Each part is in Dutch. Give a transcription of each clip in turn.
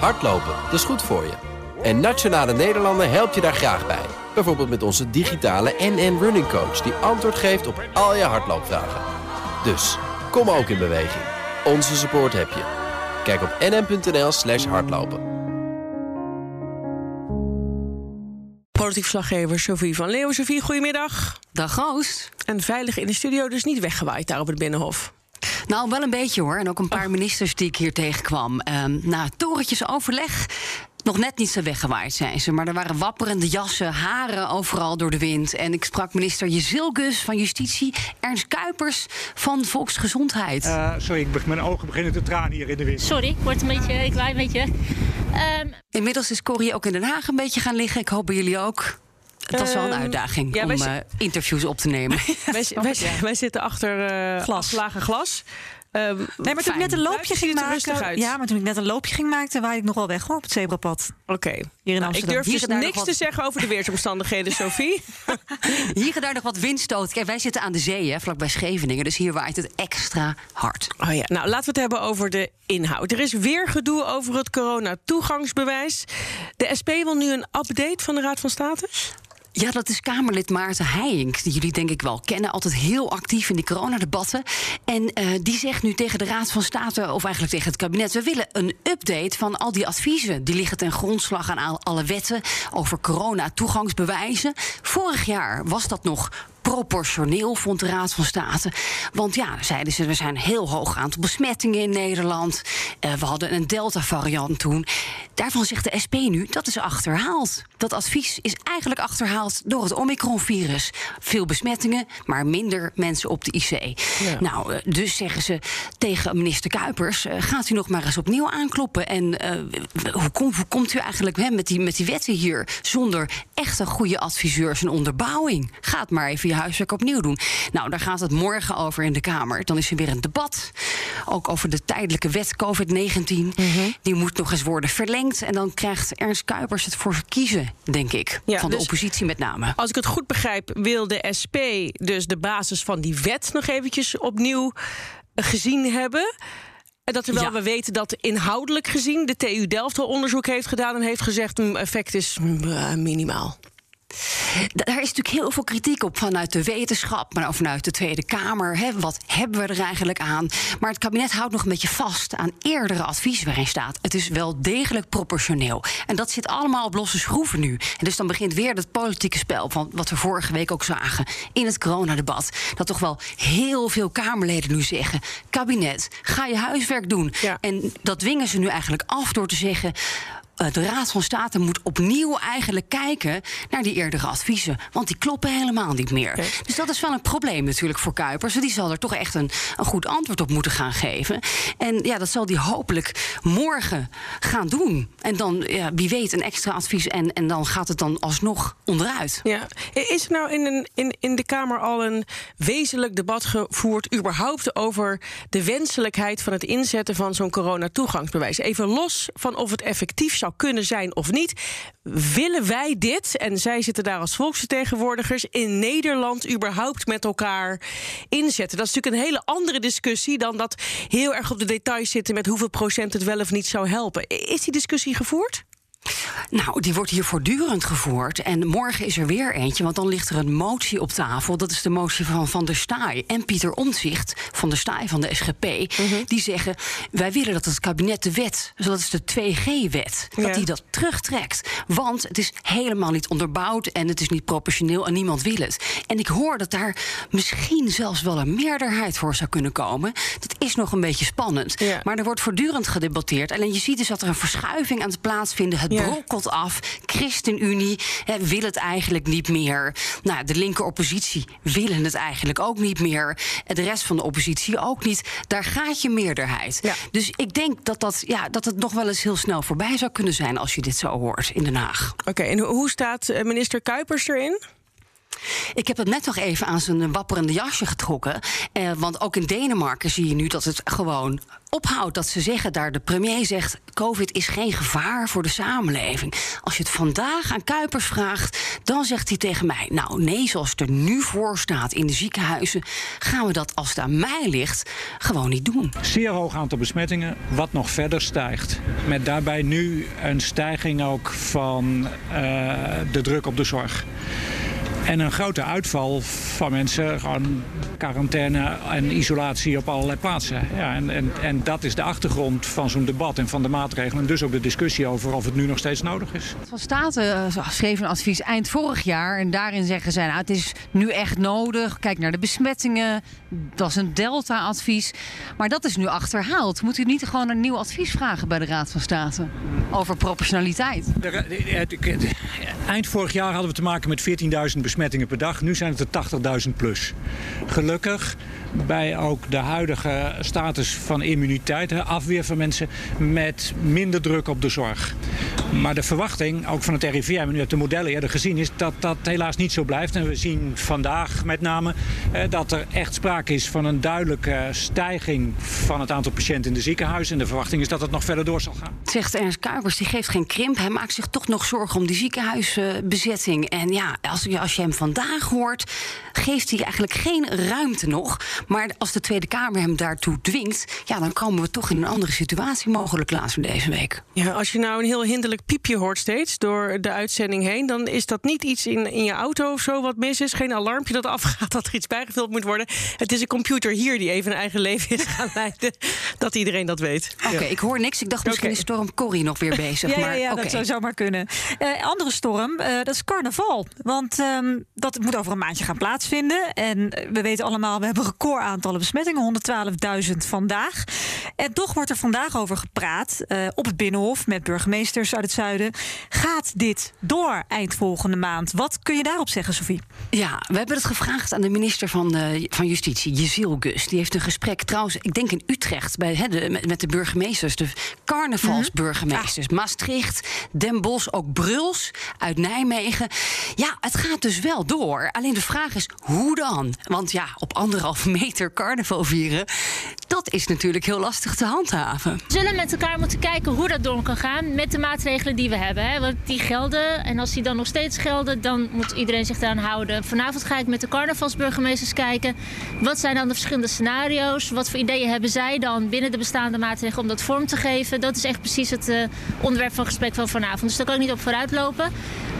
Hardlopen, dat is goed voor je. En Nationale Nederlanden helpt je daar graag bij. Bijvoorbeeld met onze digitale NN Running Coach... die antwoord geeft op al je hardloopvragen. Dus, kom ook in beweging. Onze support heb je. Kijk op nn.nl slash hardlopen. Politiek verslaggever Sophie van Leeuwen. Sophie, goedemiddag. Dag Roos. En veilig in de studio, dus niet weggewaaid daar op het Binnenhof. Nou, wel een beetje hoor. En ook een paar ministers die ik hier tegenkwam. Um, na torentjes overleg nog net niet zo weggewaaid zijn ze. Maar er waren wapperende jassen, haren overal door de wind. En ik sprak minister Jezilgus van Justitie, Ernst Kuipers van Volksgezondheid. Uh, sorry, ik, mijn ogen beginnen te tranen hier in de wind. Sorry, ik word een beetje, een klein beetje. Um... Inmiddels is Corrie ook in Den Haag een beetje gaan liggen. Ik hoop bij jullie ook. Het was wel een uitdaging um, ja, om uh, interviews op te nemen. wij, wij, wij, zitten achter uh, glas. glas. Um, nee, maar toen ik net een loopje ging maken. Ja, maar toen ik net een loopje ging maken, waaide ik nog wel weg hoor, op het zebrapad. Oké. Okay. Hier in nou, Amsterdam. ik durf dus niks wat... te zeggen over de weersomstandigheden, Sophie. hier daar nog wat windstoot. Kijk, wij zitten aan de zee, hè, vlakbij Scheveningen. Dus hier waait het extra hard. Oh ja, nou laten we het hebben over de inhoud. Er is weer gedoe over het corona-toegangsbewijs. De SP wil nu een update van de Raad van State. Ja, dat is Kamerlid Maarten Heijink, die jullie denk ik wel kennen. Altijd heel actief in die coronadebatten. En uh, die zegt nu tegen de Raad van State, of eigenlijk tegen het kabinet... we willen een update van al die adviezen. Die liggen ten grondslag aan alle wetten over corona-toegangsbewijzen. Vorig jaar was dat nog proportioneel, vond de Raad van State. Want ja, zeiden ze, er zijn een heel hoog aantal besmettingen in Nederland. Uh, we hadden een Delta-variant toen. Daarvan zegt de SP nu, dat is achterhaald. Dat advies is eigenlijk achterhaald door het Omicron-virus. Veel besmettingen, maar minder mensen op de IC. Ja. Nou, uh, dus zeggen ze tegen minister Kuipers... Uh, gaat u nog maar eens opnieuw aankloppen. En hoe, kom, hoe, komt u eigenlijk hè, met, die, met die wetten hier... zonder echte goede adviseurs en onderbouwing? Gaat maar even je huiswerk opnieuw doen. Nou, daar gaat het morgen over in de Kamer. Dan is er weer een debat. Ook over de tijdelijke wet COVID-19. Mm -hmm. Die moet nog eens worden verlengd. En dan krijgt Ernst Kuipers het voor kiezen, denk ik. Ja, van de dus oppositie met name. Als ik het goed begrijp, wil de SP dus de basis van die wet nog eventjes opnieuw gezien hebben. En dat terwijl ja. we weten dat inhoudelijk gezien de TU Delft al onderzoek heeft gedaan en heeft gezegd: een effect is minimaal. Daar is natuurlijk heel veel kritiek op vanuit de wetenschap, maar ook vanuit de Tweede Kamer. Hè, wat hebben we er eigenlijk aan? Maar het kabinet houdt nog een beetje vast aan eerdere advies waarin staat: het is wel degelijk proportioneel. En dat zit allemaal op losse schroeven nu. En dus dan begint weer dat politieke spel van wat we vorige week ook zagen in het coronadebat. Dat toch wel heel veel Kamerleden nu zeggen: kabinet, ga je huiswerk doen. Ja. En dat dwingen ze nu eigenlijk af door te zeggen de Raad van State moet opnieuw eigenlijk kijken naar die eerdere adviezen. Want die kloppen helemaal niet meer. Dus dat is wel een probleem natuurlijk voor Kuipers. Die zal er toch echt een, een goed antwoord op moeten gaan geven. En ja, dat zal die hopelijk morgen gaan doen. En dan, ja, wie weet, een extra advies. En, en dan gaat het dan alsnog onderuit. Ja. Is er nou in, een, in, in de Kamer al een wezenlijk debat gevoerd... überhaupt over de wenselijkheid van het inzetten van zo'n coronatoegangsbewijs? Even los van of het effectief zou kunnen zijn of niet. Willen wij dit, en zij zitten daar als volksvertegenwoordigers, in Nederland überhaupt met elkaar inzetten? Dat is natuurlijk een hele andere discussie dan dat heel erg op de details zitten met hoeveel procent het wel of niet zou helpen. Is die discussie gevoerd? Nou, die wordt hier voortdurend gevoerd. En morgen is er weer eentje, want dan ligt er een motie op tafel. Dat is de motie van Van der Staaij en Pieter Omtzigt van der Staaij van de SGP. Mm -hmm. Die zeggen, wij willen dat het kabinet de wet, dus dat is de 2G-wet, ja. dat die dat terugtrekt. Want het is helemaal niet onderbouwd en het is niet proportioneel en niemand wil het. En ik hoor dat daar misschien zelfs wel een meerderheid voor zou kunnen komen. Dat is nog een beetje spannend. Ja. Maar er wordt voortdurend gedebatteerd. En je ziet dus dat er een verschuiving aan het plaatsvinden. Het ja. brokkelt af. ChristenUnie hè, wil het eigenlijk niet meer. Nou, de linker oppositie willen het eigenlijk ook niet meer. De rest van de oppositie ook niet. Daar gaat je meerderheid. Ja. Dus ik denk dat, dat, ja, dat het nog wel eens heel snel voorbij zou kunnen zijn als je dit zo hoort in Den Haag. Oké, okay, en hoe staat eh, minister Kuipers erin? Ik heb het net nog even aan zijn wapperende jasje getrokken. Eh, want ook in Denemarken zie je nu dat het gewoon ophoudt. Dat ze zeggen daar, de premier zegt... COVID is geen gevaar voor de samenleving. Als je het vandaag aan Kuipers vraagt, dan zegt hij tegen mij... nou nee, zoals het er nu voor staat in de ziekenhuizen... gaan we dat, als het aan mij ligt, gewoon niet doen. Zeer hoog aantal besmettingen, wat nog verder stijgt. Met daarbij nu een stijging ook van uh, de druk op de zorg. En een grote uitval van mensen, gewoon quarantaine en isolatie op allerlei plaatsen. Ja, en, en, en dat is de achtergrond van zo'n debat en van de maatregelen. En dus ook de discussie over of het nu nog steeds nodig is. Van Staten uh, schreef een advies eind vorig jaar. En daarin zeggen zij, nou, het is nu echt nodig. Kijk naar de besmettingen. Dat is een Delta-advies. Maar dat is nu achterhaald. Moet u niet gewoon een nieuw advies vragen bij de Raad van State? Over proportionaliteit. eind vorig jaar hadden we te maken met 14.000 besmettingen besmettingen per dag. Nu zijn het er 80.000 plus. Gelukkig bij ook de huidige status van immuniteit, afweer van mensen, met minder druk op de zorg. Maar de verwachting, ook van het RIVM en uit de modellen eerder gezien, is dat dat helaas niet zo blijft. En we zien vandaag met name eh, dat er echt sprake is van een duidelijke stijging van het aantal patiënten in de ziekenhuizen. En de verwachting is dat het nog verder door zal gaan. Zegt Ernst Kuipers, die geeft geen krimp. Hij maakt zich toch nog zorgen om die ziekenhuisbezetting. En ja, als, als je hem vandaag hoort, geeft hij eigenlijk geen ruimte nog. Maar als de Tweede Kamer hem daartoe dwingt, ja, dan komen we toch in een andere situatie mogelijk later deze week. Ja, als je nou een heel hinderlijk piepje hoort steeds door de uitzending heen, dan is dat niet iets in, in je auto of zo wat mis is. Geen alarmpje dat afgaat dat er iets bijgevuld moet worden. Het is een computer hier die even een eigen leven is gaan leiden. Dat iedereen dat weet. Oké, ik hoor niks. Ik dacht misschien is Storm Corrie nog weer bezig. ja, maar, ja, ja dat zou zomaar kunnen. Uh, andere storm, uh, dat is carnaval. Want um, dat moet over een maandje gaan plaatsvinden. En we weten allemaal, we hebben een record aantallen besmettingen. 112.000 vandaag. En toch wordt er vandaag over gepraat uh, op het Binnenhof met burgemeesters uit het zuiden. Gaat dit door eind volgende maand? Wat kun je daarop zeggen, Sophie? Ja, we hebben het gevraagd aan de minister van, uh, van Justitie, Jezil Gus. Die heeft een gesprek trouwens, ik denk in Utrecht, bij, he, de, met, de burgemeesters, de carnavalsburgemeesters. Mm Maastricht, Den Bosch, ook Bruls uit Nijmegen. Ja, het gaat dus wel door. Alleen de vraag is, hoe dan? Want ja, op anderhalve meter carnaval vieren, dat is natuurlijk heel lastig te handhaven. We zullen met elkaar moeten kijken hoe dat door kan gaan met de maatregelen die we hebben. Hè. Want die gelden en als die dan nog steeds gelden, dan moet iedereen zich daaraan houden. Vanavond ga ik met de carnavalsburgemeesters kijken. Wat zijn dan de verschillende scenario's? Wat voor ideeën hebben zij dan binnen de bestaande maatregelen om dat vorm te geven? Dat is echt precies het uh, onderwerp van gesprek van vanavond. Dus daar kan ik niet op vooruit lopen.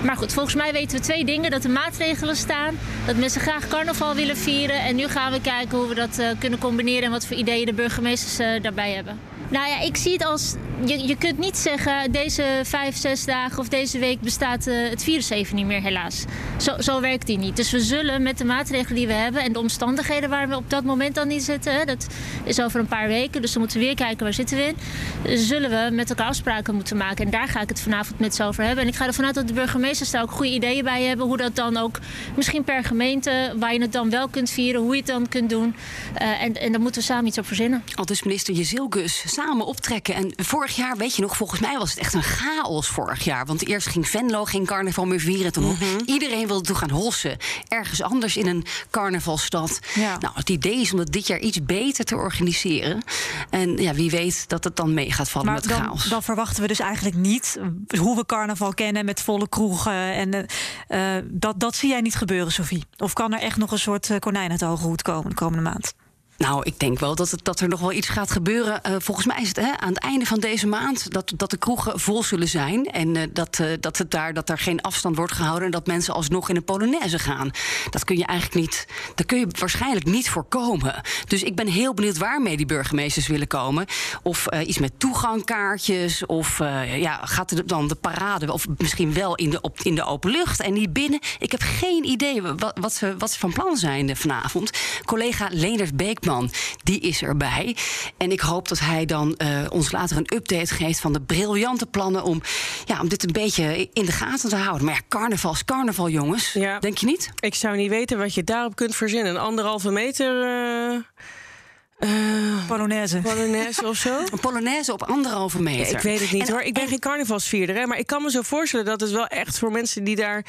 Maar goed, volgens mij weten we twee dingen. Dat er maatregelen staan, dat mensen graag carnaval willen vieren. En nu gaan we kijken hoe we dat uh, kunnen combineren en wat voor ideeën de burgemeesters uh, daarbij hebben. Nou ja, ik zie het als. Je, je kunt niet zeggen. deze vijf, zes dagen of deze week bestaat uh, het virus even niet meer, helaas. Zo, zo werkt die niet. Dus we zullen met de maatregelen die we hebben. en de omstandigheden waar we op dat moment dan in zitten. dat is over een paar weken. Dus dan moeten we weer kijken waar zitten we in. zullen we met elkaar afspraken moeten maken. En daar ga ik het vanavond met ze over hebben. En ik ga ervan uit dat de burgemeesters daar ook goede ideeën bij hebben. Hoe dat dan ook. misschien per gemeente. waar je het dan wel kunt vieren. hoe je het dan kunt doen. Uh, en, en daar moeten we samen iets op verzinnen. Al dus minister Jezilgus samen optrekken. En vorig jaar, weet je nog, volgens mij was het echt een chaos vorig jaar. Want eerst ging Venlo geen carnaval meer vieren. Toen mm -hmm. Iedereen wilde toe gaan hossen. Ergens anders in een carnavalstad. Ja. Nou, het idee is om het dit jaar iets beter te organiseren. En ja, wie weet dat het dan mee gaat vallen maar met dan, chaos. Dan verwachten we dus eigenlijk niet hoe we carnaval kennen met volle kroegen. En uh, dat, dat zie jij niet gebeuren, Sophie. Of kan er echt nog een soort konijn uit de hoge hoed komen de komende maand? Nou, ik denk wel dat, het, dat er nog wel iets gaat gebeuren. Uh, volgens mij is het hè, aan het einde van deze maand dat, dat de kroegen vol zullen zijn. En uh, dat, uh, dat, het daar, dat er geen afstand wordt gehouden. En dat mensen alsnog in een Polonaise gaan. Dat kun je eigenlijk niet. Dat kun je waarschijnlijk niet voorkomen. Dus ik ben heel benieuwd waarmee die burgemeesters willen komen. Of iets met toegangkaartjes. Of ja, gaat er dan de parade. Of misschien wel in de, op, in de open lucht en niet binnen. Ik heb geen idee wat, wat, ze, wat ze van plan zijn vanavond. Collega Leendert Beek die is erbij. En ik hoop dat hij dan uh, ons later een update geeft van de briljante plannen om, ja, om dit een beetje in de gaten te houden. Maar ja, carnaval is carnaval, jongens. Ja. Denk je niet? Ik zou niet weten wat je daarop kunt verzinnen. Een anderhalve meter. Uh... Uh, Polonaise. Polonaise of zo? Een Polonaise op anderhalve meter. Ja, ik weet het niet en, hoor. Ik ben en... geen carnavalsvierder, hè, maar ik kan me zo voorstellen dat het wel echt voor mensen die daar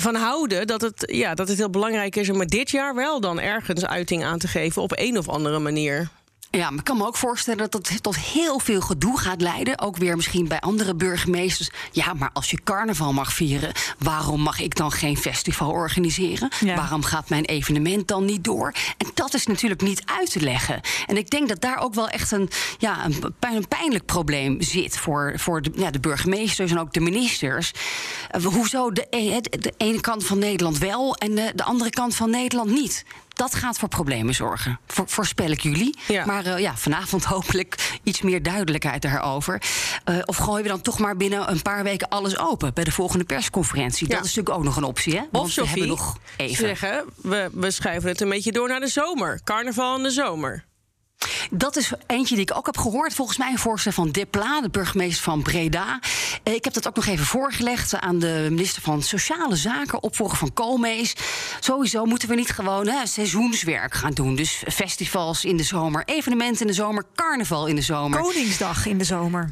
van houden dat het, ja, dat het heel belangrijk is om er dit jaar wel dan ergens uiting aan te geven op een of andere manier. Ja, maar ik kan me ook voorstellen dat dat tot heel veel gedoe gaat leiden. Ook weer misschien bij andere burgemeesters. Ja, maar als je carnaval mag vieren, waarom mag ik dan geen festival organiseren? Ja. Waarom gaat mijn evenement dan niet door? En dat is natuurlijk niet uit te leggen. En ik denk dat daar ook wel echt een, ja, een, pijn- een pijnlijk probleem zit voor, voor de, ja, de burgemeesters en ook de ministers. Eh, hoezo de, e- de, de ene kant van Nederland wel en de, de andere kant van Nederland niet? Dat gaat voor problemen zorgen, voor, voorspel ik jullie. Ja. Maar eh, ja, vanavond hopelijk iets meer duidelijkheid daarover. Eh, of gooien we dan toch maar binnen een paar weken alles open bij de volgende persconferentie? Ja. Dat is natuurlijk ook nog een optie, hè? Of we hebben nog even. zeggen, we, we schuiven het een beetje door naar de zomer. Carnaval in de zomer. Dat is eentje die ik ook heb gehoord. Volgens mij een voorstel van Depla, de burgemeester van Breda. Eh, Ik heb dat ook nog even voorgelegd aan de minister van Sociale Zaken, opvolger van Koolmees. Sowieso moeten we niet gewoon hè, seizoenswerk gaan doen. Dus festivals in de zomer, evenementen in de zomer, carnaval in de zomer. Koningsdag in de zomer.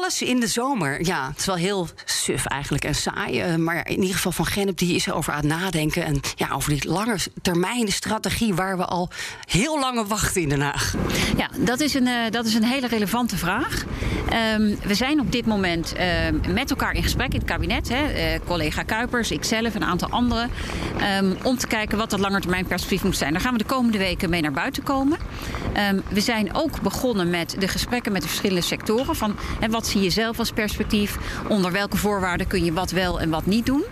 Alles in de zomer. Ja, het is wel heel suf eigenlijk en saai. eh, Maar in ieder geval van Gennep die is erover aan het nadenken. En ja, over die lange termijn strategie waar we al heel lang wachten in Den Haag. Ja, dat is een, eh, dat is een hele relevante vraag. Ehm, we zijn op dit moment ehm, met elkaar in gesprek in het kabinet. Hè, eh, collega Kuipers, ikzelf, een aantal anderen. ehm, om te kijken wat dat langetermijnperspectief moet zijn. Daar gaan we de komende weken mee naar buiten komen. We zijn ook begonnen met de gesprekken met de verschillende sectoren. Van, hè, wat zie je zelf als perspectief? Onder welke voorwaarden kun je wat wel en wat niet doen?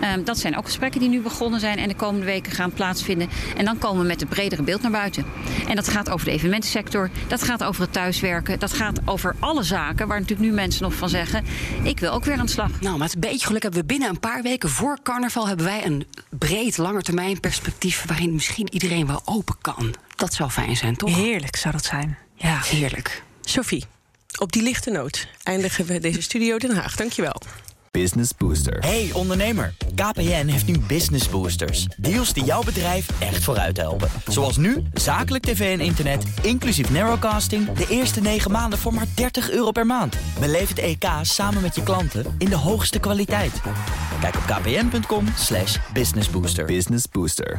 Ehm, dat zijn ook gesprekken die nu begonnen zijn en de komende weken gaan plaatsvinden. En dan komen we met het bredere beeld naar buiten. En dat gaat over de evenementensector, dat gaat over het thuiswerken, dat gaat over alle zaken waar natuurlijk nu mensen nog van zeggen: ik wil ook weer aan de slag. Nou, met een beetje geluk hebben we binnen een paar weken voor carnaval... hebben wij een breed langetermijn perspectief... waarin misschien iedereen wel open kan. Dat zou fijn zijn, toch? Heerlijk zou dat zijn. Ja. Heerlijk. Sophie, op die lichte noot eindigen we deze studio Den Haag. Dankjewel. Business Booster. Hey ondernemer, KPN heeft nu Business Boosters. Deals die jouw bedrijf echt vooruit helpen. Zoals nu, zakelijk tv en internet, inclusief narrowcasting... de eerste 9 maanden voor maar 30 euro per maand. Beleef het EK samen met je klanten in de hoogste kwaliteit. Kijk op kpn.com slash businessbooster. Business Booster.